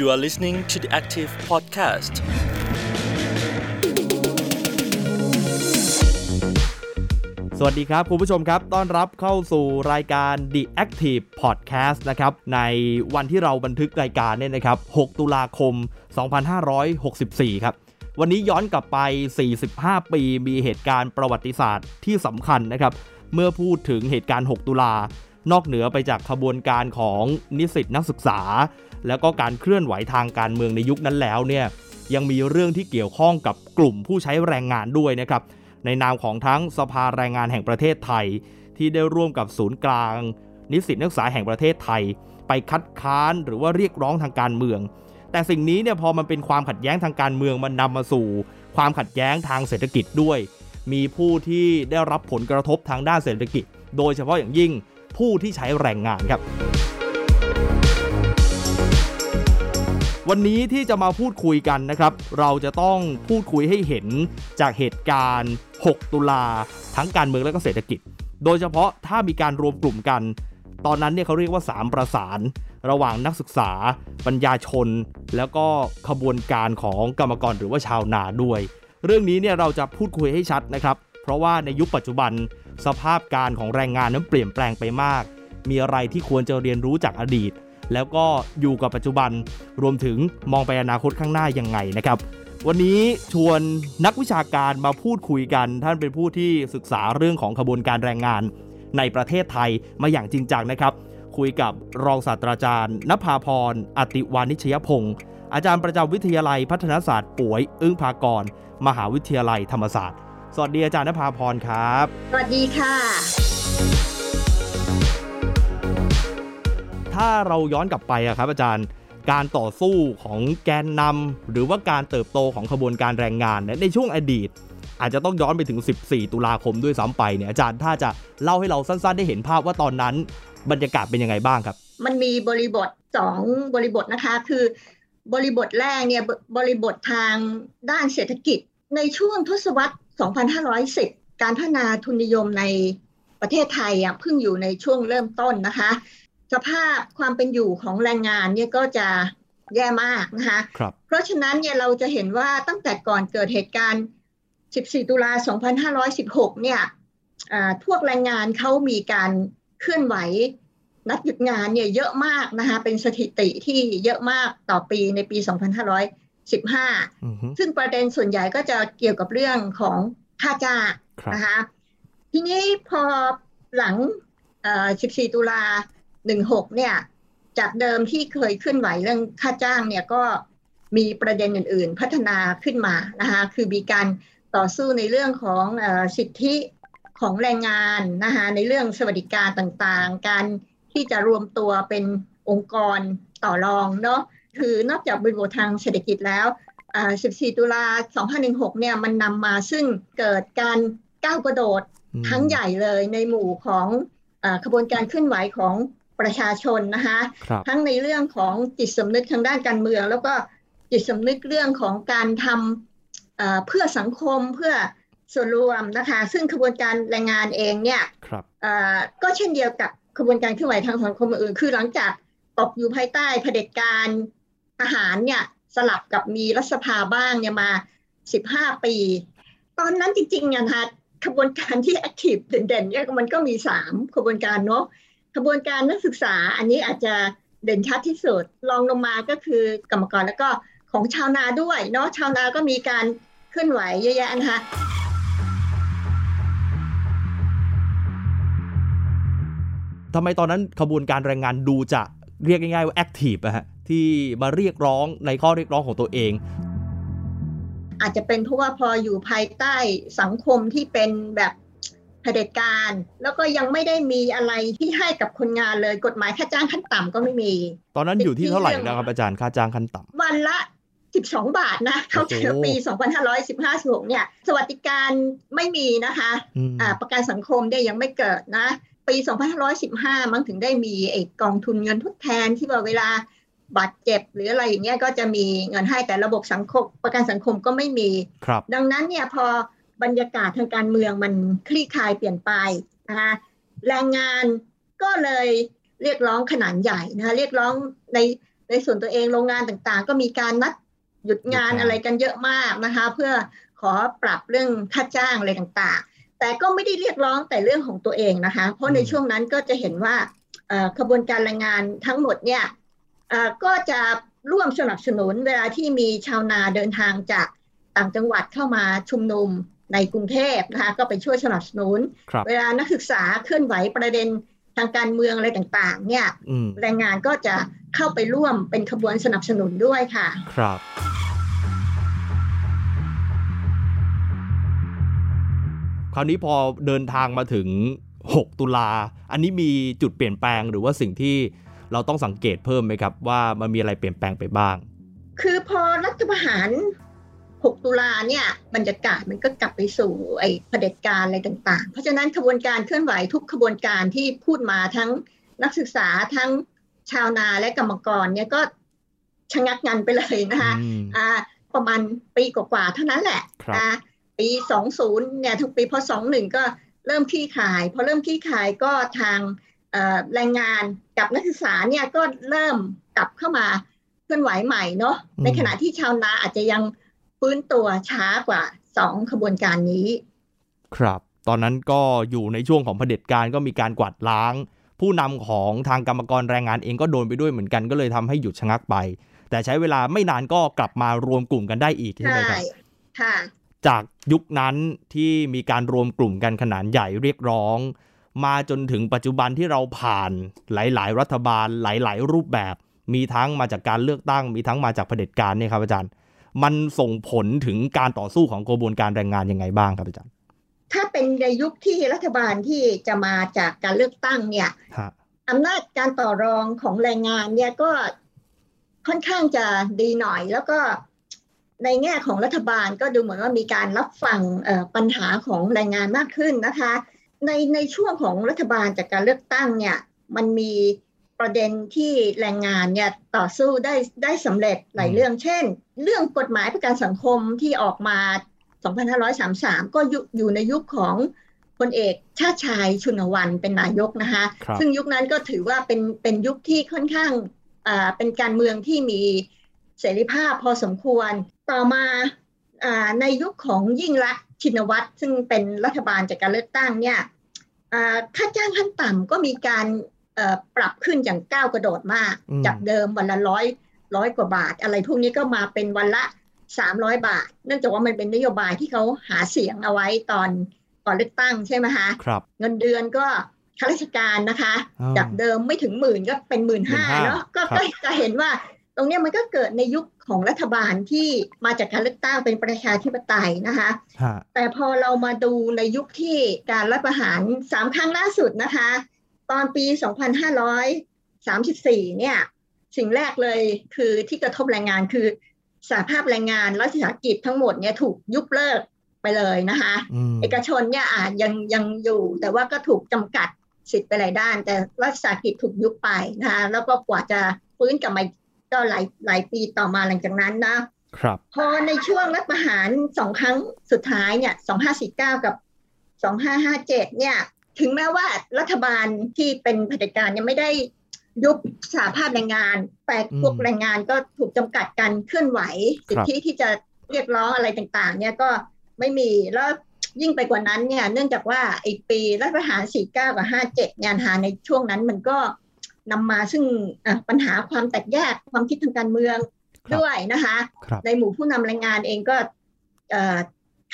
You are listening to the Active Podcast. สวัสดีครับ คุณผู้ชมครับ ต้อนรับเข้าสู่รายการ The Active Podcast นะครับ ในวันที่เราบันทึกรายการเนี่ยนะครับ 6 ตุลาคม 2564 ครับ วันนี้ย้อนกลับไป 45 ปี มีเหตุการณ์ประวัติศาสตร์ที่สำคัญนะครับ เมื่อพูดถึงเหตุการณ์ 6 ตุลา นอกเหนือไปจากขบวนการของนิสิตนักศึกษา แล้วก็การเคลื่อนไหวทางการเมืองในยุคนั้นแล้วเนี่ยยังมีเรื่องที่เกี่ยวข้องกับกลุ่มผู้ใช้แรงงานด้วยนะครับในนามของทั้งสภาแรงงานแห่งประเทศไทย ที่ได้ร่วมกับศูนย์กลาง นิสิตนักศึกษาแห่งประเทศไทย ไปคัดค้านหรือว่าเรียกร้องทางการเมือง แต่สิ่งนี้เนี่ยพอมันเป็นความขัดแย้งทางการเมืองมันนำมาสู่ ความขัดแย้งทางเศรษฐกิจด้วย มีผู้ที่ได้รับผลกระทบทางด้านเศรษฐกิจ โดยเฉพาะอย่างยิ่งผู้ที่ใช้แรงงานครับ วันนี้ที่จะมาพูดคุยกันนะครับ เราจะต้องพูดคุยให้เห็นจากเหตุการณ์ 6 ตุลาทั้งการเมืองและก็เศรษฐกิจ โดยเฉพาะถ้ามีการรวมกลุ่มกัน ตอนนั้นเนี่ยเขาเรียกว่า 3 ประสาน ระหว่างนักศึกษา ปัญญาชน แล้วก็ขบวนการของกรรมกรหรือว่าชาวนาด้วย เรื่องนี้เนี่ยเราจะพูดคุยให้ชัดนะครับ เพราะว่าในยุคปัจจุบันสภาพการของแรงงานนั้นเปลี่ยนแปลงไปมาก มีอะไรที่ควรจะเรียนรู้จากอดีต แล้วก็อยู่กับปัจจุบันรวมถึงมองไปอนาคตข้างหน้ายังไงนะครับ วันนี้ชวนนักวิชาการมาพูดคุยกัน ท่านเป็นผู้ที่ศึกษาเรื่องของขบวนการแรงงาน ในประเทศไทยมาอย่างจริงจังนะครับ คุยกับรองศาสตราจารย์นภาพรอติวานิชยพงศ์อาจารย์ประจำวิทยาลัยพัฒนศาสตร์ป่วย อึ้งภากร มหาวิทยาลัยธรรมศาสตร์ สวัสดีอาจารย์นภาพรครับ สวัสดีค่ะ ถ้าเราย้อนกลับไปอะครับอาจารย์การต่อสู้ของแกนนำหรือว่าการเติบโตของขบวนการแรงงานในช่วงอดีต อาจจะต้องย้อนไปถึง 14 ตุลาคมด้วยซ้ำไปเนี่ยอาจารย์ถ้าจะเล่าให้เราสั้นๆ ได้เห็นภาพว่าตอนนั้น บรรยากาศเป็นยังไงบ้างครับ มันมีบริบทสองบริบทนะคะ คือบริบทแรกเนี่ยบบริบททางด้านเศรษฐกิจ ในช่วงทศวรรษ 2510 การพัฒนาทุนนิยมในประเทศไทยอะเพิ่งอยู่ในช่วงเริ่มต้นนะคะ สภาพความเป็นอยู่ของแรงงานเนี่ยก็จะแย่มากนะคะครับเพราะฉะนั้นเนี่ยเราจะเห็นว่าตั้งแต่ก่อนเกิดเหตุการณ์ 14 ตุลา 2516 เนี่ยอ่าพวกแรงงานเขามีการเคลื่อนไหวนัดหยุดงานเนี่ยเยอะมากนะคะเป็นสถิติที่เยอะมากต่อปีในปี 2515อือฮึซึ่งประเด็นส่วนใหญ่ก็จะเกี่ยวกับเรื่องของค่าจ้างครับนะคะทีนี้พอหลังเอ่อ14 ตุลา 16เนี่ย จากเดิมที่เคยเคลื่อนไหวเรื่องค่าจ้างเนี่ยก็มีประเด็นอื่น ๆ พัฒนาขึ้นมานะคะคือมีการต่อสู้ในเรื่องของเออสิทธิของแรงงานนะคะในเรื่องสวัสดิการต่างๆ การที่จะรวมตัวเป็นองค์กรต่อรองเนาะคือนอกจากบริบททางเศรษฐกิจแล้วอ่า14 ตุลา 2516 เนี่ยมันนำมาซึ่งเกิดการก้าวกระโดดอืมครั้งใหญ่เลยในหมู่ของอาขบวนการเคลื่อนไหวของ ประชาชนนะคะครับทั้งในเรื่องของจิตสำนึกทางด้านการเมือง แล้วก็จิตสำนึกเรื่องของการทำเอ่อเพื่อสังคมเพื่อส่วนรวมนะคะ ซึ่งขบวนการแรงงานเองเนี่ยครับเอ่อก็เช่นเดียวกับขบวนการเคลื่อนไหวทางสังคมอื่นคือหลังจากตกอยู่ภายใต้เผด็จการทหารเนี่ยสลับกับมีรัฐสภาบ้างเนี่ยมา15ปี ตอนนั้นจริงๆเนี่ยนะคะขบวนการที่ active เด่นๆเนี่ยมันก็มี3ขบวนการเนาะ ขบวนการนักศึกษาอันนี้อาจจะเด่นชัดที่สุดรองลงมาก็คือกรรมกรแล้วก็ของชาวนาด้วยเนาะชาวนาก็มีการเคลื่อนไหวเยอะแยะนะคะทำไมตอนนั้นขบวนการแรงงานดูจะเรียกง่ายๆว่า active อะฮะที่มาเรียกร้องในข้อเรียกร้องของตัวเอง อาจจะเป็นเพราะว่าพออยู่ภายใต้สังคมที่เป็นแบบ เผด็จการ แล้วก็ยังไม่ได้มีอะไรที่ให้กับคนงานเลยกฎหมายค่าจ้างขั้นต่ำก็ไม่มี ตอนนั้นอยู่ที่เท่าไหร่เรื่องนะครับอาจารย์ค่าจ้างขั้นต่ำวันละ 12 บาทนะ เข้าใจว่าปี 2515-16เนี่ย สวัสดิการไม่มีนะคะอืมอ่าประกันสังคมได้ยังไม่เกิดนะ ปี 2515 มันถึงได้มีไอ้กองทุนเงินทดแทนที่ว่าเวลาบาดเจ็บหรืออะไรอย่างเงี้ยก็จะมีเงินให้แต่ระบบสังคมประกันสังคมก็ไม่มีครับดังนั้นเนี่ยพอ บรรยากาศทางการเมืองมันคลี่คลายเปลี่ยนไปนะคะแรงงานก็เลยเรียกร้องขนาดใหญ่นะคะเรียกร้องในในส่วนตัวเองโรงงานต่างๆ ก็มีการนัดหยุดงานอะไรกันเยอะมากนะคะ เพื่อขอปรับเรื่องค่าจ้างอะไรต่างๆ แต่ก็ไม่ได้เรียกร้องแต่เรื่องของตัวเองนะคะ เพราะในช่วงนั้นก็จะเห็นว่าขบวนการแรงงานทั้งหมดเนี่ยก็จะร่วมสนับสนุนเวลาที่มีชาวนาเดินทางจากต่างจังหวัดเข้ามาชุมนุม ในกรุงเทพนะคะก็ไปช่วยสนับสนุน เวลานักศึกษาเคลื่อนไหวประเด็นทางการเมืองอะไรต่างๆ เนี่ยแรงงานก็จะเข้าไปร่วมเป็นขบวนสนับสนุนด้วยค่ะ ครับ คราวนี้พอเดินทางมาถึง 6 ตุลา อันนี้มีจุดเปลี่ยนแปลงหรือว่าสิ่งที่เราต้องสังเกตเพิ่มไหมครับ ว่ามันมีอะไรเปลี่ยนแปลงไปบ้าง คือพอรัฐประหาร 6 ตุลาเนี่ยบรรยากาศมันก็กลับไปสู่ไอ้เผด็จการอะไรต่าง ๆ เพราะฉะนั้นขบวนการเคลื่อนไหวทุกขบวนการที่พูดมาทั้งนักศึกษาทั้งชาวนาและกรรมกรเนี่ยก็ชะงักงันไปเลยนะคะอ่าประมาณปีกว่าๆเท่านั้นแหละอ่าปีสองศูนย์เนี่ยทุกปีพอสองหนึ่งก็เริ่มขี้ขายพอเริ่มขี้ขายก็ทางแรงงานกับนักศึกษาเนี่ยก็เริ่มกลับเข้ามาเคลื่อนไหวใหม่เนาะในขณะที่ชาวนาอาจจะยัง ฟื้นตัวช้ากว่าสองขบวนการนี้ ครับ ตอนนั้นก็อยู่ในช่วงของเผด็จการก็มีการกวาดล้าง ผู้นำของทางกรรมกรแรงงานเองก็โดนไปด้วยเหมือนกันก็เลยทำให้หยุดชะงักไป แต่ใช้เวลาไม่นานก็กลับมารวมกลุ่มกันได้อีกใช่ไหมครับค่ะจากยุคนั้นที่มีการรวมกลุ่มกันขนาดใหญ่เรียกร้อง มาจนถึงปัจจุบันที่เราผ่านหลาย ๆ รัฐบาลหลาย ๆ รูปแบบ มีทั้งมาจากการเลือกตั้ง มีทั้งมาจากเผด็จการเนี่ยครับอาจารย์ มันส่งผลถึงการต่อสู้ของกระบวนการแรงงานยังไงบ้างครับอาจารย์ ถ้าเป็นในยุคที่รัฐบาลที่จะมาจากการเลือกตั้งเนี่ยอำนาจการต่อรองของแรงงานเนี่ยก็ค่อนข้างจะดีหน่อย แล้วก็ในแง่ของรัฐบาลก็ดูเหมือนว่ามีการรับฟังปัญหาของแรงงานมากขึ้นนะคะ ในในช่วงของรัฐบาลจากการเลือกตั้งเนี่ย มันมี ประเด็นที่แรงงานเนี่ยต่อสู้ได้ได้สำเร็จหลายเรื่อง เช่น เรื่องกฎหมายประกันสังคมที่ออกมา 2533 ก็อยู่ในยุคของพลเอกชาติชายชุนวันเป็นนายกนะคะคซึ่งยุคนั้นก็ถือว่าเป็นเป็นยุคที่ค่อนข้างเป็นการเมืองที่มีเสรีภาพพอสมควร ต่อมาในยุคของยิ่งรักชินวัตรซึ่งเป็นรัฐบาลจากการเลือกตั้งเนี่ยค่าจ้างขั้นต่ำก็มีการ ปรับขึ้นอย่างก้าวกระโดดมาก จากเดิมวันละร้อยร้อยกว่าบาท อะไรพวกนี้ก็มาเป็นวันละสามร้อยบาท เนื่องจากว่ามันเป็นนโยบายที่เขาหาเสียงเอาไว้ตอนก่อนเลือกตั้งใช่ไหมคะครับเงินเดือนก็ข้าราชการนะคะ จากเดิมไม่ถึงหมื่นก็เป็นหมื่นห้าเนาะก็จะเห็นว่าตรงนี้มันก็เกิดในยุคของรัฐบาลที่มาจากการเลือกตั้งเป็นประชาธิปไตยนะคะ แต่พอเรามาดูในยุคที่การรัฐประหารสามครั้งล่าสุดนะคะ ตอนปี 2534 เนี่ย สิ่งแรกเลยคือที่กระทบแรงงานคือสาภาพแรงงานรัฐวิสาหกิจทั้งหมดเนี่ยถูกยุบเลิกไปเลยนะคะ เอกชนเนี่ยอาจยังยังอยู่แต่ว่าก็ถูกจำกัดสิทธิ์ไปหลายด้าน แต่รัฐวิสาหกิจถูกยุบไปนะคะแล้วก็กว่าจะฟื้นกลับมาก็หลายหลายปีต่อมาหลังจากนั้นนะครับ พอในช่วงรัฐประหารสองครั้งสุดท้ายเนี่ยสองห้าสี่เก้ากับสองห้าห้าเจ็ดเนี่ย ถึงแม้ว่ารัฐบาลที่เป็นเผด็จการยังไม่ได้ยุบสาภาพแรงงาน แต่พวกแรงงานก็ถูกจำกัดการเคลื่อนไหว สิทธิที่จะเรียกร้องอะไรต่างๆ เนี่ยก็ไม่มีแล้วยิ่งไปกว่านั้นเนี่ยเนื่องจากว่าไอ้ปีรัฐประหารสี่เก้ากับห้าเจ็ดงานหาในช่วงนั้นมันก็นำมาซึ่งปัญหาความแตกแยกความคิดทางการเมืองด้วยนะคะคในหมู่ผู้นำแรงงานเองก็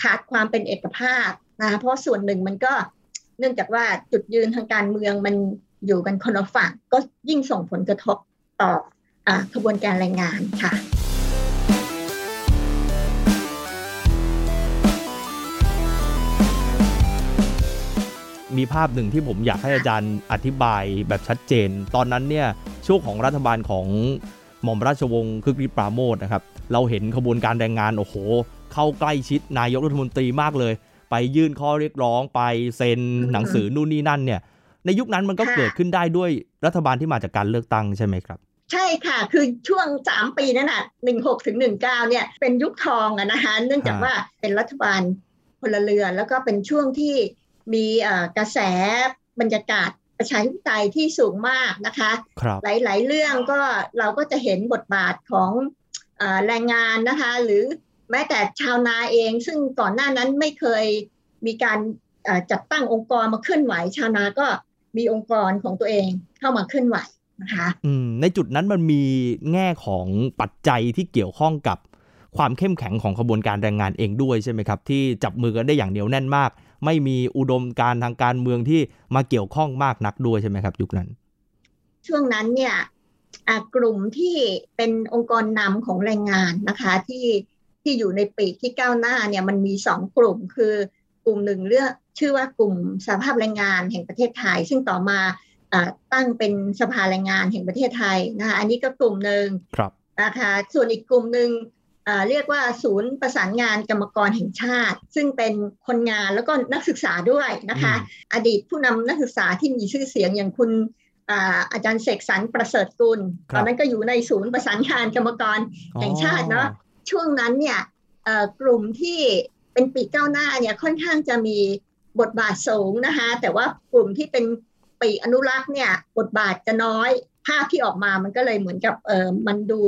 ขาดความเป็นเอกภาพนะเพราะส่วนหนึ่งมันก็ เนื่องจากว่าจุดยืนทางการเมืองมันอยู่กันคนละฝั่งก็ยิ่งส่งผลกระทบต่อขบวนการแรงงานค่ะมีภาพหนึ่งที่ผมอยากให้อาจารย์อธิบายแบบชัดเจน ตอนนั้นเนี่ยช่วงของรัฐบาลของหม่อมราชวงศ์คึกฤทธิ์ปราโมทนะครับ เราเห็นขบวนการแรงงาน โอ้โห เข้าใกล้ชิดนายกรัฐมนตรีมากเลย ไปยื่นข้อเรียกร้องไปเซ็นหนังสือนู่นนี่นั่นเนี่ย ในยุคนั้นมันก็เกิดขึ้นได้ด้วยรัฐบาลที่มาจากการเลือกตั้งใช่ไหมครับ ใช่ค่ะ คือช่วงสามปีนั้นน่ะหนึ่งหกถึงหนึ่งเก้าเนี่ยเป็นยุคทองอะนะคะเนื่องจากว่าเป็นรัฐบาลพลเรือนแล้วก็เป็นช่วงที่มีกระแสบรรยากาศประชาธิปไตยที่สูงมากนะคะครับหลาย ๆ เรื่องก็เราก็จะเห็นบทบาทของเออแรงงานนะคะ หรือ แม้แต่ชาวนาเอง ซึ่งก่อนหน้านั้นไม่เคยมีการเอ่อจัดตั้งองค์กรมาเคลื่อนไหว ชาวนาก็มีองค์กรของตัวเองเข้ามาเคลื่อนไหวนะคะอืมในจุดนั้นมันมีแง่ของปัจจัยที่เกี่ยวข้องกับความเข้มแข็งของขบวนการแรงงานเองด้วยใช่ไหมครับ ที่จับมือกันได้อย่างเหนียวแน่นมาก ไม่มีอุดมการณ์ทางการเมืองที่มาเกี่ยวข้องมากนักด้วยใช่ไหมครับ ยุคนั้น ช่วงนั้นเนี่ยอ่ากลุ่มที่เป็นองค์กรนำของแรงงานนะคะ ที่ ที่อยู่ในปีกที่ก้าวหน้าเนี่ยมันมีสองกลุ่ม คือกลุ่มหนึ่งเลือกชื่อว่ากลุ่มสหภาพแรงงานแห่งประเทศไทย ซึ่งต่อมาอ่าตั้งเป็นสภาแรงงานแห่งประเทศไทยนะคะอันนี้ก็กลุ่มหนึ่งครับนะคะส่วนอีกกลุ่มหนึ่งอ่าเรียกว่าศูนย์ประสานงานกรรมกรแห่งชาติ ซึ่งเป็นคนงานแล้วก็นักศึกษาด้วยนะคะ อดีตผู้นำนักศึกษาที่มีชื่อเสียงอย่างคุณอ่าอาจารย์เสกสรรประเสริฐกุลครับตอนนั้นก็อยู่ในศูนย์ประสานงานกรรมกรแห่งชาติเนอะ ช่วงนั้นเนี่ยกลุ่มที่เป็นปีกก้าวหน้าเนี่ยค่อนข้างจะมีบทบาทสูงนะคะแต่ว่ากลุ่มที่เป็นปีกอนุรักษ์เนี่ยบทบาทจะน้อยภาพที่ออกมามันก็เลยเหมือนกับเออมันดู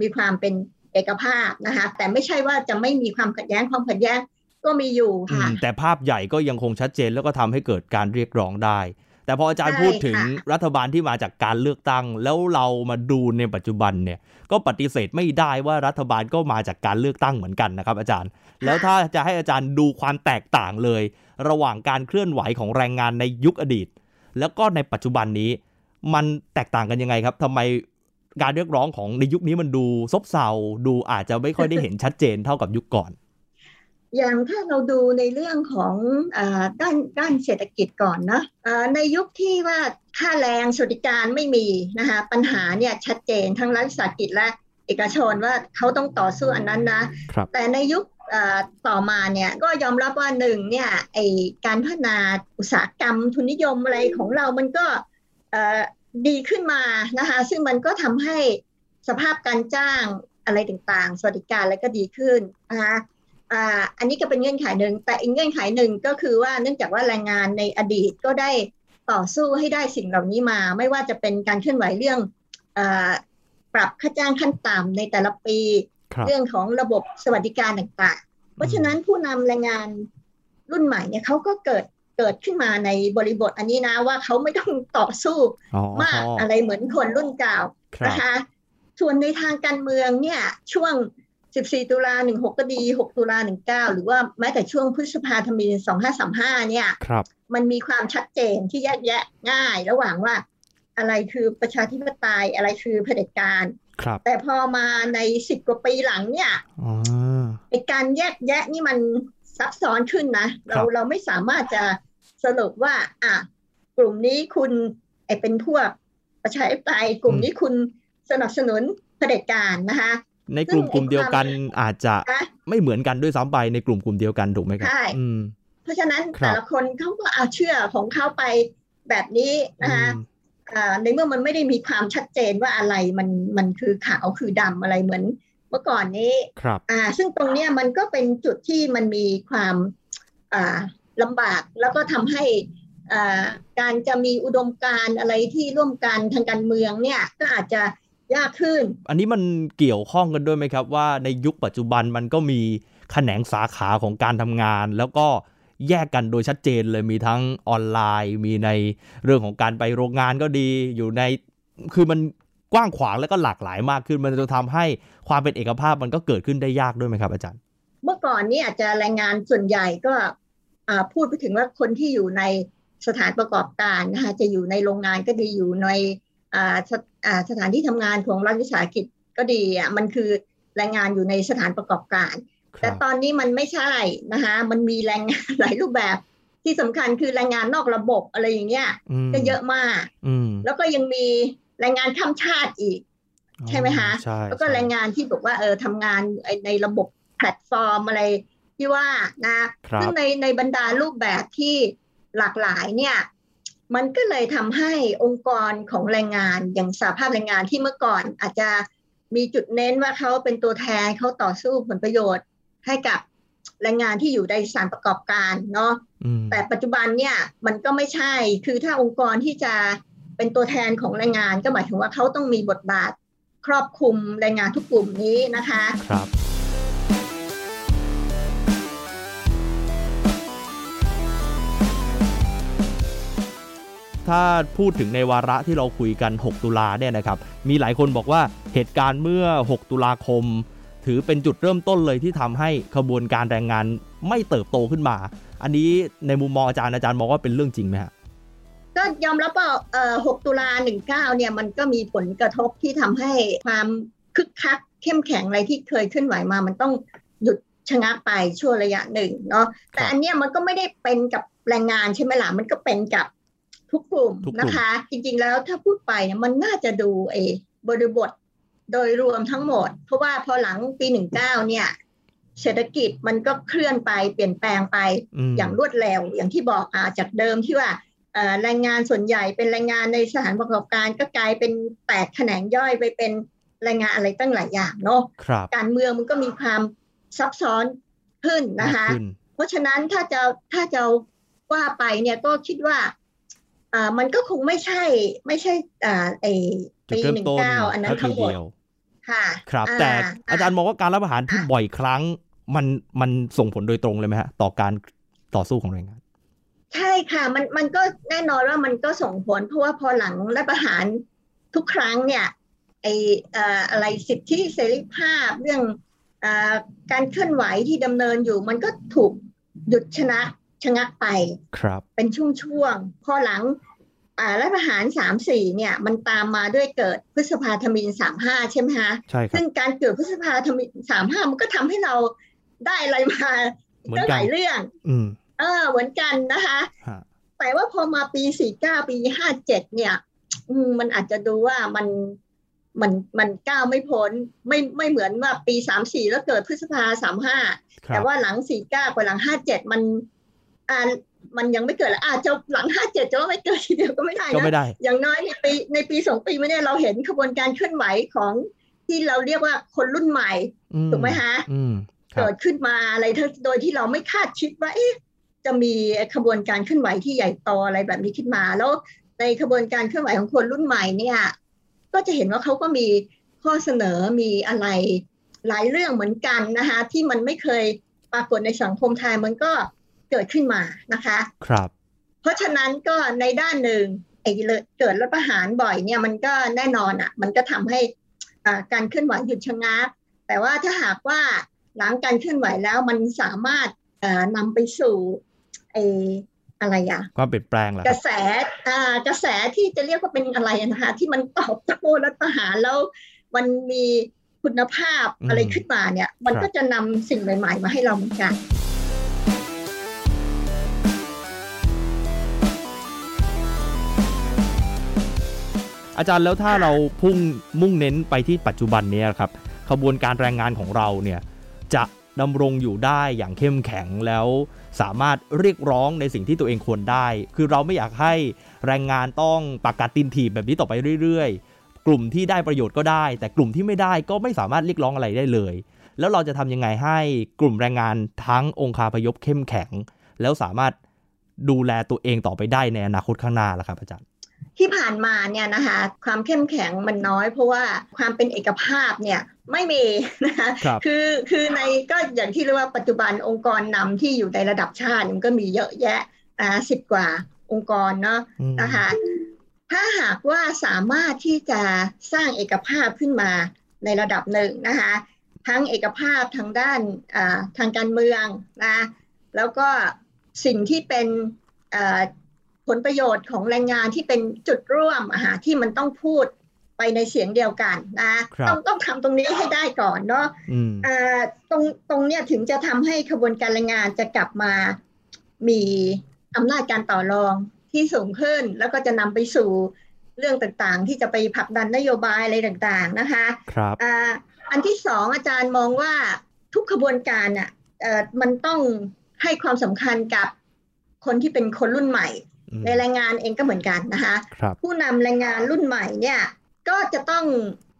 มีความเป็นเอกภาพนะคะแต่ไม่ใช่ว่าจะไม่มีความขัดแย้งความขัดแย้งก็มีอยู่ค่ะแต่ภาพใหญ่ก็ยังคงชัดเจนแล้วก็ทำให้เกิดการเรียกร้องได้ แต่พออาจารย์ใช่พูดถึงค่ะรัฐบาลที่มาจากการเลือกตั้ง แล้วเรามาดูในปัจจุบันเนี่ย ก็ปฏิเสธไม่ได้ว่ารัฐบาลก็มาจากการเลือกตั้งเหมือนกันนะครับ อาจารย์ แล้วถ้าจะให้อาจารย์ดูความแตกต่างเลย ระหว่างการเคลื่อนไหวของแรงงานในยุคอดีต แล้วก็ในปัจจุบันนี้ มันแตกต่างกันยังไงครับทำไมการเรียกร้องของในยุคนี้มันดูซบเซาดูอาจจะไม่ค่อยได้เห็นชัดเจนเท่ากับยุคก่อน อย่างถ้าเราดูในเรื่องของอาด้านด้านเศรษฐกิจก่อนนะอ่าในยุคที่ว่าค่าแรงสวัสดิการไม่มีนะคะปัญหาเนี่ยชัดเจนทั้งรัฐวิสาหกิจและเอกชนว่าเขาต้องต่อสู้อันนั้นนะครับแต่ในยุคอ่าต่อมาเนี่ยก็ยอมรับว่าหนึ่งเนี่ยไอการพัฒนาอุตสาหกรรมทุนนิยมอะไรของเรามันก็เอ่อดีขึ้นมานะคะซึ่งมันก็ทำให้สภาพการจ้างอะไรต่างๆ สวัสดิการอะไรก็ดีขึ้นนะคะ อ่าอันนี้ก็เป็นเงื่อนไขหนึ่ง แต่อีกเงื่อนไขหนึ่งก็คือว่าเนื่องจากว่าแรงงานในอดีตก็ได้ต่อสู้ให้ได้สิ่งเหล่านี้มา ไม่ว่าจะเป็นการเคลื่อนไหวเรื่องเออปรับค่าจ้างขั้นต่ำในแต่ละปีครับเรื่องของระบบสวัสดิการต่างๆ เพราะฉะนั้นผู้นำแรงงานรุ่นใหม่เนี่ยเขาก็เกิดเกิดขึ้นมาในบริบทอันนี้นะว่าเขาไม่ต้องต่อสู้อ๋อมากอะไรเหมือนคนรุ่นเก่าครับนะคะ ส่วนในทางการเมืองเนี่ยช่วง 14 ตุลา16 ก็ดี 6 ตุลา19 หรือว่าแม้แต่ช่วงพฤษภาธมิน2535 เนี่ยครับมันมีความชัดเจนที่แยกแยะง่าย ระหว่างว่าอะไรคือประชาธิปไตยอะไรคือเผด็จการครับแต่พอมาใน10กว่าปีหลังเนี่ยอ๋อไอการแยกแยะนี่มันซับซ้อนขึ้นนะ เราครับเราไม่สามารถจะสรุปว่า อะกลุ่มนี้คุณไอเป็นพวกประชาธิปไตยกลุ่มนี้คุณสนับสนุนเผด็จการนะคะ ในกลุ่มซึ่งกลุ่มเดียวกันไอ้ความอาจจะนะไม่เหมือนกันด้วยซ้ำไปในกลุ่มกลุ่มเดียวกันถูกไหมครับใช่อืมเพราะฉะนั้นครับแต่ละคนเขาก็เอาเชื่อของเขาไปแบบนี้นะคะอืมอ่าในเมื่อมันไม่ได้มีความชัดเจนว่าอะไรมันมันคือขาวคือดำอะไรเหมือนเมื่อก่อนนี้ครับอ่า ซึ่งตรงเนี้ยมันก็เป็นจุดที่มันมีความอ่าลำบากแล้วก็ทำให้อ่าการจะมีอุดมการณ์อะไรที่ร่วมกันทางการเมืองเนี่ยก็อาจจะ ยากขึ้น อันนี้มันเกี่ยวข้องกันด้วยไหมครับ ว่าในยุคปัจจุบันมันก็มีแขนงสาขาของการทำงาน แล้วก็แยกกันโดยชัดเจนเลยมีทั้งออนไลน์ มีในเรื่องของการไปโรงงานก็ดีอยู่ในคือมันกว้างขวางแล้วก็หลากหลายมากขึ้น มันจะทำให้ความเป็นเอกภาพมันก็เกิดขึ้นได้ยากด้วยไหมครับอาจารย์ เมื่อก่อนนี่อาจจะแรงงานส่วนใหญ่ก็อ่าพูดไปถึงว่าคนที่อยู่ในสถานประกอบการนะคะจะอยู่ในโรงงานก็ดีอยู่ในอ่า สอ่าสถานที่ทำงานของรัฐวิสาหกิจก็ดีอะมันคือแรงงานอยู่ในสถานประกอบการคแต่รับตอนนี้มันไม่ใช่นะคะมันมีแรงงานหลายรูปแบบที่สำคัญคือแรงงานนอกระบบอะไรอย่างเงี้ยมันก็เยอะมากอืมแล้วก็ยังมีแรงงานข้ามชาติอีก ใช่ไหมคะใช่แล้วก็ใช่แรงงานที่บอกว่าเออทำงานในระบบแพลตฟอร์มอะไรที่ว่านะครับซึ่งในในบรรดารูปแบบที่หลากหลายเนี่ย มันก็เลยทำให้องค์กรของแรงงานอย่างสหภาพแรงงานที่เมื่อก่อนอาจจะมีจุดเน้นว่าเขาเป็นตัวแทนเขาต่อสู้ผลประโยชน์ ให้กับแรงงานที่อยู่ในสถานประกอบการเนาะอืมแต่ปัจจุบันเนี่ยมันก็ไม่ใช่คือถ้าองค์กรที่จะเป็นตัวแทนของแรงงานก็หมายถึงว่าเขาต้องมีบทบาทครอบคลุมแรงงานทุกกลุ่มนี้นะคะ ครับ ถ้าพูดถึงในวาระที่เราคุยกัน 6 ตุลาเนี่ยนะครับ มีหลายคนบอกว่าเหตุการณ์เมื่อ 6 ตุลาคม ถือเป็นจุดเริ่มต้นเลยที่ทำให้ขบวนการแรงงานไม่เติบโตขึ้นมา อันนี้ในมุมมองอาจารย์อาจารย์มองว่าเป็นเรื่องจริงไหมฮะก็ยอมรับว่าเอ่อ6ตุลา19เนี่ยมันก็มีผลกระทบที่ทำให้ความคึกคักเข้มแข็งอะไรที่เคยเคลื่อนไหวมา มันต้องหยุดชะงักไปช่วงระยะหนึ่งเนาะแต่อันเนี้ยมันก็ไม่ได้เป็นกับแรงงานใช่ไหมล่ะมันก็เป็นกับ ทุกกลุ่มทุกกลุ่มนะคะ จริงๆแล้วถ้าพูดไปเนี่ยมันน่าจะดูเออบริบทโดยรวมทั้งหมด เพราะว่าพอหลังปี19เนี่ยเศรษฐกิจมันก็เคลื่อนไปเปลี่ยนแปลงไปมอย่างรวดเร็ว อย่างที่บอกอ่าจากเดิมที่ว่าเอ่อแรงงานส่วนใหญ่เป็นแรงงานในสถานประกอบการก็กลายเป็นแตกแขนงย่อยไปเป็นแรงงานอะไรตั้งหลายอย่างเนาะครับการเมืองมันก็มีความซับซ้อนขึ้นนะคะมากขึ้นเพราะฉะนั้นถ้าจะถ้าจะว่าไปเนี่ยก็คิดว่า อ่ามันก็คงไม่ใช่ไม่ใช่อ่าไอจุดปีเริ่หมนึ่งต้นเก้าอันนั้นเท่าทั้ทีงหมดเดียวค่ะ ครับอ่าแต่อาจารย์มองว่าการรับประหารที่อ่าบ่อยครั้งมันมันส่งผลโดยตรงเลยไหมฮะ ต่อการต่อสู้ของแรงงาน ใช่ค่ะ มันมันก็แน่นอนว่ามันก็ส่งผลเพราะว่าพอหลังรัฐประหารทุกครั้งเนี่ยไอเอ่ออะไรสิทธิเสรีภาพเรื่องเอ่อการเคลื่อนไหวที่ดำเนินอยู่ มันก็ถูกหยุดชนะ ชะงักไปครับ เป็นช่วงๆพอหลังอ่ารัฐประหารสามสี่เนี่ย มันตามมาด้วยเกิดพฤษภาธมินสามห้าใช่ไหมคะใช่ครัซึ่บงการเกิดพฤษภาธมินสามห้ามันก็ทำให้เราได้อะไรมาเหมือนตั้งกันหลายเรื่อง อืม เออ เหมือนกันนะคะฮะแต่ว่าพอมาปี 49 ปี 57 เนี่ยอืมมันอาจจะดูว่ามันมันมันก้าวไม่พ้นไม่ไม่เหมือนว่าปี 34 แล้วเกิดพฤษภา 35ครัแต่บว่าหลัง 49กับหลัง 57 มัน อ่ามันยังไม่เกิดแล้วอาจจะหลัง57จะว่าไม่เกิดทีเดียวก็ไม่ได้ก็นะไม่ได้ อย่างน้อยในปีในปีสองปีมาเนี่ยเราเห็นขบวนการเคลื่อนไหวของที่เราเรียกว่าคนรุ่นใหม่อืมถูกไหมฮะอืมครับเกิดขึ้นมาอะไรทั้งโดยที่เราไม่คาดคิดว่าเอ๊ะจะมีขบวนการเคลื่อนไหวที่ใหญ่โตอะไรแบบนี้ขึ้นมา แล้วในขบวนการเคลื่อนไหวของคนรุ่นใหม่เนี่ย ก็จะเห็นว่าเขาก็มีข้อเสนอมีอะไรหลายเรื่องเหมือนกันนะคะที่มันไม่เคยปรากฏในสังคมไทยมันก็ เกิดขึ้นมานะคะ ครับ เพราะฉะนั้นก็ในด้านหนึ่งไอ้เกิดรัฐประหารบ่อยเนี่ยมันก็แน่นอนอะ มันก็ทำให้อ่าการเคลื่อนไหวหยุดชะงักแต่ว่าถ้าหากว่าหลังการเคลื่อนไหวแล้วมันสามารถเอ่อนำไปสู่ไอ้อะไรอะความเปลี่ยนแปลงเหรอกระแสอ่ากระแสที่จะเรียกว่าเป็นอะไรนะคะที่มันตอบโต้รัฐประหารแล้วมันมีคุณภาพอะไรขึ้นมาเนี่ย มันก็จะนำสิ่งใหม่ ๆ มาให้เราเหมือนกัน อาจารย์แล้วถ้าเราพุ่งมุ่งเน้นไปที่ปัจจุบันนี้ครับขบวนการแรงงานของเราเนี่ยจะดำรงอยู่ได้อย่างเข้มแข็งแล้วสามารถเรียกร้องในสิ่งที่ตัวเองควรได้ คือเราไม่อยากให้แรงงานต้องปากกัดตินถีบแบบนี้ต่อไปเรื่อยๆ กลุ่มที่ได้ประโยชน์ก็ได้ แต่กลุ่มที่ไม่ได้ก็ไม่สามารถเรียกร้องอะไรได้เลย แล้วเราจะทำยังไงให้กลุ่มแรงงานทั้งองคาพยพเข้มแข็ง แล้วสามารถดูแลตัวเองต่อไปได้ในอนาคตข้างหน้าล่ะครับอาจารย์ ที่ผ่านมาเนี่ยนะคะความเข้มแข็งมันน้อย เพราะว่าความเป็นเอกภาพเนี่ยไม่มีนะคะครับคือคือในก็อย่างที่เรียกว่าปัจจุบันองค์กรนำที่อยู่ในระดับชาติมันก็มีเยอะแยะอ่าสิบกว่าองค์กรเนาะอืมนะคะถ้าหากว่าสามารถที่จะสร้างเอกภาพขึ้นมาในระดับหนึ่งนะคะทั้งเอกภาพทางด้านอ่าทางการเมืองนะแล้วก็สิ่งที่เป็นอ่า ผลประโยชน์ของแรงงานที่เป็นจุดร่วมอาหาที่มันต้องพูดไปในเสียงเดียวกันนะครับต้องต้องทำตรงนี้ให้ได้ก่อนเนาะอืมอ่าตรงตรงเนี้ยถึงจะทำให้ขบวนการแรงงานจะกลับมามีอำนาจการต่อรองที่สูงขึ้น แล้วก็จะนำไปสู่เรื่องต่างๆ ที่จะไปผลักดันนโยบายอะไรต่างๆนะคะครับอ่าอันที่สองอาจารย์มองว่าทุกขบวนการอะเอ่อมันต้องให้ความสำคัญกับคนที่เป็นคนรุ่นใหม่อืม ในแรงงานเองก็เหมือนกันนะคะครับผู้นำแรงงานรุ่นใหม่เนี่ยก็จะต้อง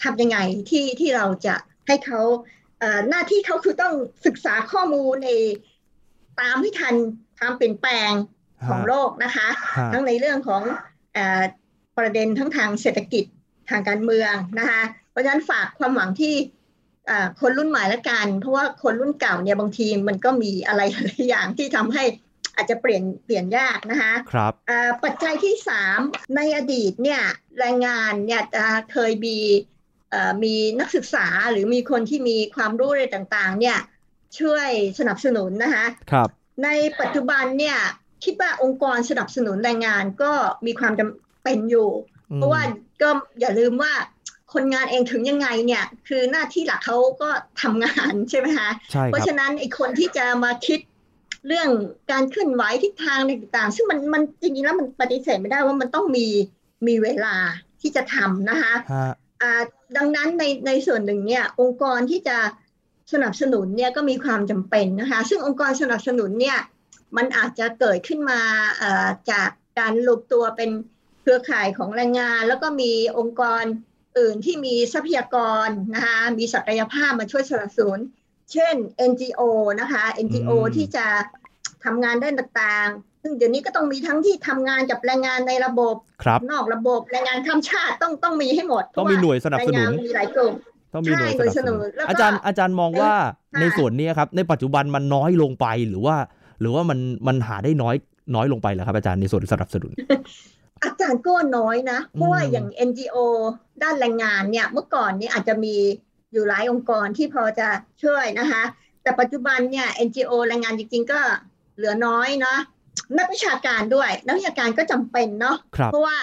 ทำยังไงที่ที่เราจะให้เขาเอ่หน้าที่เขาคือต้องศึกษาข้อมูลในตามให้ทันความเปลี่ยนแปลงของโลกนะคะ ทั้งในเรื่องของอประเด็นทั้งทางเศรษฐกิจทางการเมืองนะคะ เพราะฉะนั้นฝากความหวังที่คนรุ่นใหม่ละกัน เพราะว่าคนรุ่นเก่าเนี่ยบางทีมันก็มีอะไรหลายอย่างที่ทำให้ อาจจะเปลี่ยนเปลี่ยนยากนะคะครับปัจจัยที่สามในอดีตเนี่ยแรงงานเนี่ยเคยมีมีนักศึกษาหรือมีคนที่มีความรู้อะไรต่างๆเนี่ยช่วยสนับสนุนนะคะครับในปัจจุบันเนี่ยคิดว่าองค์กรสนับสนุนแรงงานก็มีความจำเป็นอยู่ เพราะว่าก็อย่าลืมว่าคนงานเองถึงยังไงเนี่ย คือหน้าที่หลักเขาก็ทำงานใช่ไหมคะใช่เพราะฉะนั้นไอ้คนที่จะมาคิด เรื่องการเคลื่อนไหวทิศทางต่างๆ ซึ่งมันมันจริงๆแล้วมันปฏิเสธไม่ได้ว่ามันต้องมีมีเวลาที่จะทำนะคะอ่าดังนั้นในในส่วนหนึ่งเนี่ยองค์กรที่จะสนับสนุนเนี่ยก็มีความจำเป็นนะคะ ซึ่งองค์กรสนับสนุนเนี่ยมันอาจจะเกิดขึ้นมาจากการรวมตัวเป็นเครือข่ายของแรงงาน แล้วก็มีองค์กรอื่นที่มีทรัพยากรนะคะมีศักยภาพมาช่วยสนับสนุน เช่น NGO นะคะ NGO ที่จะทำงานด้านต่างๆ ซึ่งเดี๋ยวนี้ก็ต้องมีทั้งที่ทำงานกับแรงงานในระบบรบนอกระบบแรงงานข้ามชาติต้องต้องมีให้หมดต้องมีหน่วยสนับสนุนมีหลายกลุ่มต้องมีหน่วยสนับสนุนอาจารย์อาจารย์มองว่าในส่วนนี้ครับในปัจจุบันมันน้อยลงไปหรือว่า หรือว่ามันมันหาได้น้อยน้อยลงไปเหรอครับอาจารย์ในส่วนสนับสนุน อาจารย์ก็น้อยนะเพราะว่าอย่าง NGO ด้านแรงงานเนี่ยเมื่อก่อนนี้อาจจะมี อยู่หลายองค์กรที่พอจะช่วยนะคะ แต่ปัจจุบันเนี่ย NGO แรงงานจริง ๆ ก็เหลือน้อยเนาะนักวิชาการด้วยนักวิชาการก็จำเป็นเนาะเพราะว่า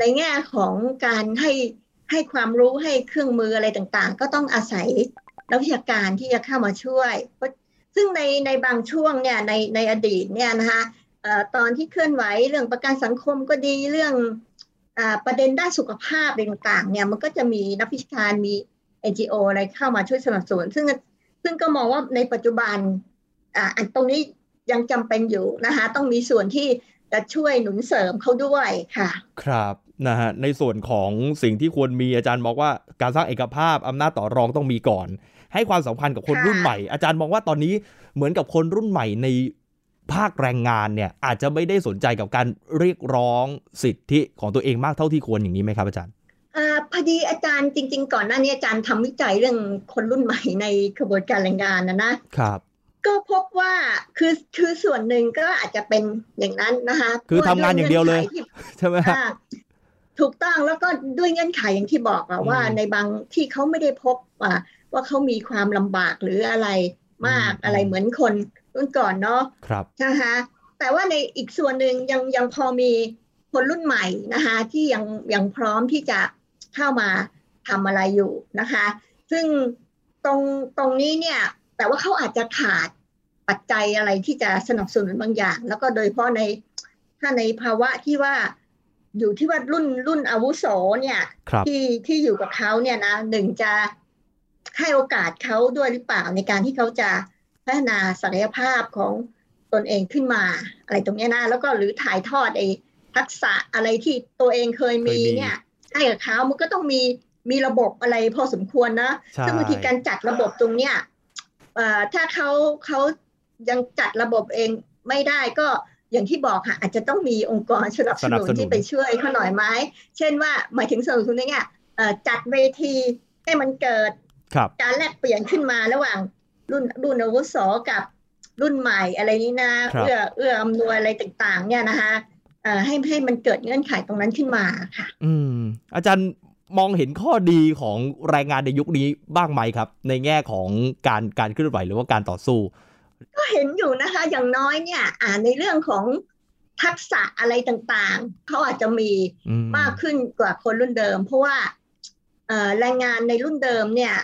ในแง่ของการให้ให้ความรู้ให้เครื่องมืออะไรต่างๆ ก็ต้องอาศัยนักวิชาการที่จะเข้ามาช่วย ซึ่งในในบางช่วงเนี่ยในในอดีตเนี่ยนะคะตอนที่เคลื่อนไหวเรื่องประกันสังคมก็ดีเรื่องอประเด็นด้านสุขภาพต่างๆเนี่ยมันก็จะมีนักวิชาการมี NGO อะไรเข้ามาช่วยสนับสนุนซึ่งซึ่งก็มองว่าในปัจจุบันอ่าอันตรงนี้ยังจำเป็นอยู่นะคะต้องมีส่วนที่จะช่วยหนุนเสริมเขาด้วยค่ะ ครับนะฮะในส่วนของสิ่งที่ควรมีอาจารย์บอกว่าการสร้างเอกภาพอำนาจต่อรองต้องมีก่อน ให้ความสำคัญกับคนรุ่นใหม่ อาจารย์มองว่าตอนนี้เหมือนกับคนรุ่นใหม่ในภาคแรงงานเนี่ยอาจจะไม่ได้สนใจกับการเรียกร้องสิทธิของตัวเองมากเท่าที่ควรอย่างนี้ไหมครับอาจารย์ อพอดีอาจารย์จริง ๆ ก่อนหน้านี้อาจารย์ทำวิจัยเรื่องคนรุ่นใหม่ในกระบวนการแรงงานนะนะครับ ก็พบว่าคือคือส่วนหนึ่งก็อาจจะเป็นอย่างนั้นนะคะ คือทำงานอย่างเดียวเลยใช่ไหมถูกต้องแล้วก็ด้วยเงื่อนไขอย่างที่บอกอะว่าในบางที่เขาไม่ได้พบว่าว่าเขามีความลำบากหรืออะไรมากอะไรเหมือนคนรุ่นก่อนเนาะครับนะคะแต่ว่าในอีกส่วนหนึ่งยังยังพอมีคนรุ่นใหม่นะคะที่ยังยังพร้อมที่จะ เข้ามาทำอะไรอยู่นะคะ ซึ่งตรงตรงนี้เนี่ยแต่ว่าเขาอาจจะขาดปัจจัยอะไรที่จะสนับสนุนบางอย่าง แล้วก็โดยเฉพาะในถ้าในภาวะที่ว่าอยู่ที่ว่ารุ่นรุ่นอาวุโสเนี่ยที่ที่อยู่กับเขาเนี่ยนะหนึ่งจะให้โอกาสเขาด้วยหรือเปล่าในการที่เขาจะพัฒนาศักยภาพของตนเองขึ้นมาอะไรตรงนี้นะแล้วก็หรือถ่ายทอดไอ้ทักษะอะไรที่ตัวเองเคยมีเนี่ย ให้กับเขามันก็ต้องมีมีระบบอะไรพอสมควรนะ ซึ่งบางทีการจัดระบบตรงเนี้ยถ้าเขาเขายังจัดระบบเองไม่ได้ก็อย่างที่บอกค่ะอาจจะต้องมีองค์กรสนับสนุนที่ไปช่วยเขาหน่อยไหมเช่นว่าหมายถึงสนับสนุนเนี่ยจัดเวทีให้มันเกิดการแลกเปลี่ยนขึ้นมาระหว่างรุ่นรุ่นอาวุโสกับรุ่นใหม่อะไรนี้นะเอื้อเอื้ออำนวยอะไรต่างๆ เนี่ยนะคะให้ให้มันเกิดเงื่อนไขตรงนั้นขึ้นมาค่ะ อืม อาจารย์มองเห็นข้อดีของแรงงานในยุคนี้บ้างไหมครับ ในแง่ของการการเคลื่อนไหวหรือว่าการต่อสู้ ก็เห็นอยู่นะคะ อย่างน้อยเนี่ยอ่าในเรื่องของทักษะอะไรต่างๆ เขาอาจจะมีมากขึ้นกว่าคนรุ่นเดิม เพราะว่าแรงงานในรุ่นเดิมเนี่ย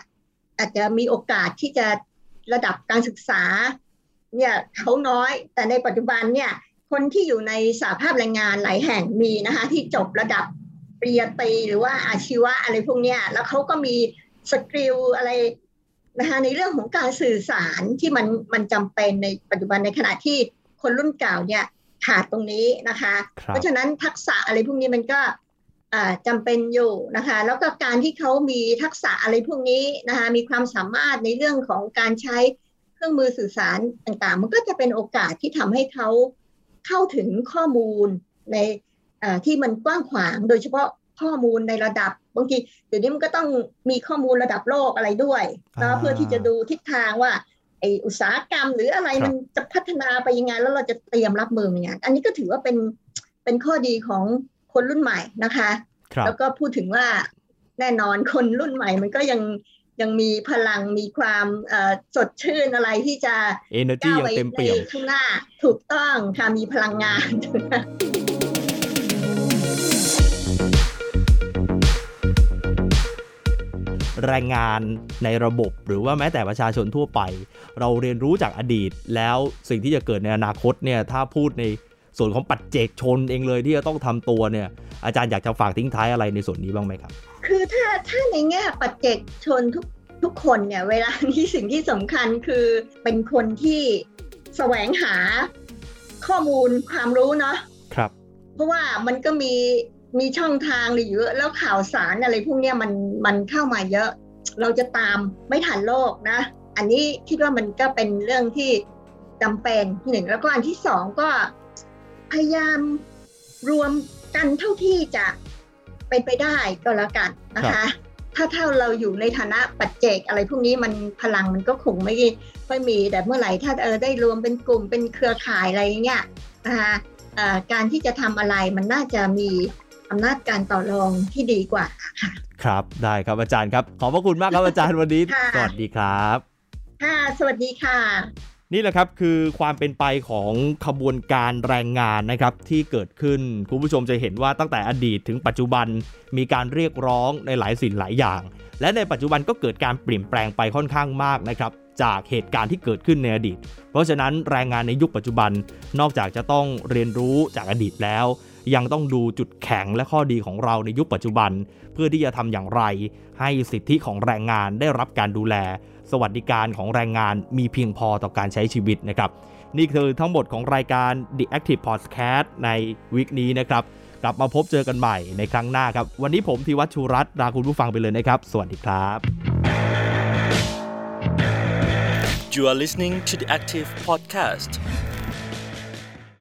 อาจจะมีโอกาสที่จะระดับการศึกษาเนี่ยเขาน้อย แต่ในปัจจุบันเนี่ยคนที่อยู่ในสาภาพแรงงานหลายแห่งมีนะคะที่จบระดับ ปริญญาตรีหรือว่าอาชีวะอะไรพวกนี้แล้วเขาก็มีสกิลอะไรนะคะในเรื่องของการสื่อสารที่มันมันจำเป็นในปัจจุบันในขณะที่คนรุ่นเก่าเนี่ยขาดตรงนี้นะคะ เพราะฉะนั้นทักษะอะไรพวกนี้มันก็จำเป็นอยู่นะคะ แล้วก็การที่เขามีทักษะอะไรพวกนี้นะคะมีความสามารถในเรื่องของการใช้เครื่องมือสื่อสารต่างๆ มันก็จะเป็นโอกาสที่ทำให้เขาเข้าถึงข้อมูลใน ที่มันกว้างขวาง โดยเฉพาะข้อมูลในระดับบางทีเดี๋ยวนี้มันก็ต้องมีข้อมูลระดับโลกอะไรด้วยนะเพื่อที่จะดูทิศทางว่าไออุตสาหกรรม หรืออะไรมันจะพัฒนาไปยังไงแล้วเราจะเตรียมรับมือยังไงอันนี้ก็ถือว่าเป็นเป็นข้อดีของคนรุ่นใหม่นะคะแล้วก็พูดถึงว่าแน่นอนคนรุ่นใหม่มันก็ยังยังมีพลังมีความสดชื่นอะไรที่จะก้าวไปในข้างหน้า ถูกต้องค่ะมีพลังงาน แรงงานในระบบ หรือว่าแม้แต่ประชาชนทั่วไป เราเรียนรู้จากอดีต แล้วสิ่งที่จะเกิดในอนาคตเนี่ยถ้าพูดในส่วนของปัจเจกชนเองเลยที่จะต้องทำตัวเนี่ยอาจารย์อยากจะฝากทิ้งท้ายอะไรในส่วนนี้บ้างไหมครับ คือถ้าถ้าในแง่ปัจเจกชนทุกทุกคนเนี่ยเวลานี้สิ่งที่สำคัญคือเป็นคนที่แสวงหาข้อมูลความรู้เนาะครับ เพราะว่ามันก็มี มีช่องทางหรือเยอะแล้วข่าวสารอะไรพวกนี้มันมันเข้ามาเยอะ เราจะตามไม่ทันโลกนะ อันนี้คิดว่ามันก็เป็นเรื่องที่จำเป็นหนึ่งแล้วก็อันที่สองก็พยายามรวมกันเท่าที่จะเป็นไปได้ก็แล้วกันนะคะ ถ้าถ้าเราอยู่ในฐานะปัจเจกอะไรพวกนี้มันพลังมันก็คงไม่ค่อยมีแต่เมื่อไหร่ถ้าเออได้รวมเป็นกลุ่มเป็นเครือข่ายอะไรเงี้ยนะคะการที่จะทำอะไรมันน่าจะมี อำนาจการต่อรองที่ดีกว่าค่ะครับได้ครับอาจารย์ครับ ขอบพระคุณมากครับอาจารย์วันนี้สวัสดีครับค่ะสวัสดีค่ะ นี่แหละครับคือความเป็นไปของขบวนการแรงงานนะครับที่เกิดขึ้นคุณผู้ชมจะเห็นว่าตั้งแต่อดีตถึงปัจจุบันมีการเรียกร้องในหลายสิ่งหลายอย่าง และในปัจจุบันก็เกิดการเปลี่ยนแปลงไปค่อนข้างมากนะครับจากเหตุการณ์ที่เกิดขึ้นในอดีต เพราะฉะนั้นแรงงานในยุคปัจจุบันนอกจากจะต้องเรียนรู้จากอดีตแล้ว ยังต้องดูจุดแข็งและข้อดีของเราในยุคปัจจุบัน เพื่อที่จะทำอย่างไร ให้สิทธิของแรงงานได้รับการดูแล สวัสดิการของแรงงานมีเพียงพอต่อการใช้ชีวิตนะครับนี่คือทั้งหมดของรายการ The Active Podcast ในวิกนี้นะครับ กลับมาพบเจอกันใหม่ในครั้งหน้าครับ วันนี้ผมธีวัชชูรัตน์ลาคุณผู้ฟังไปเลยนะครับ สวัสดีครับ You are listening to the Active Podcast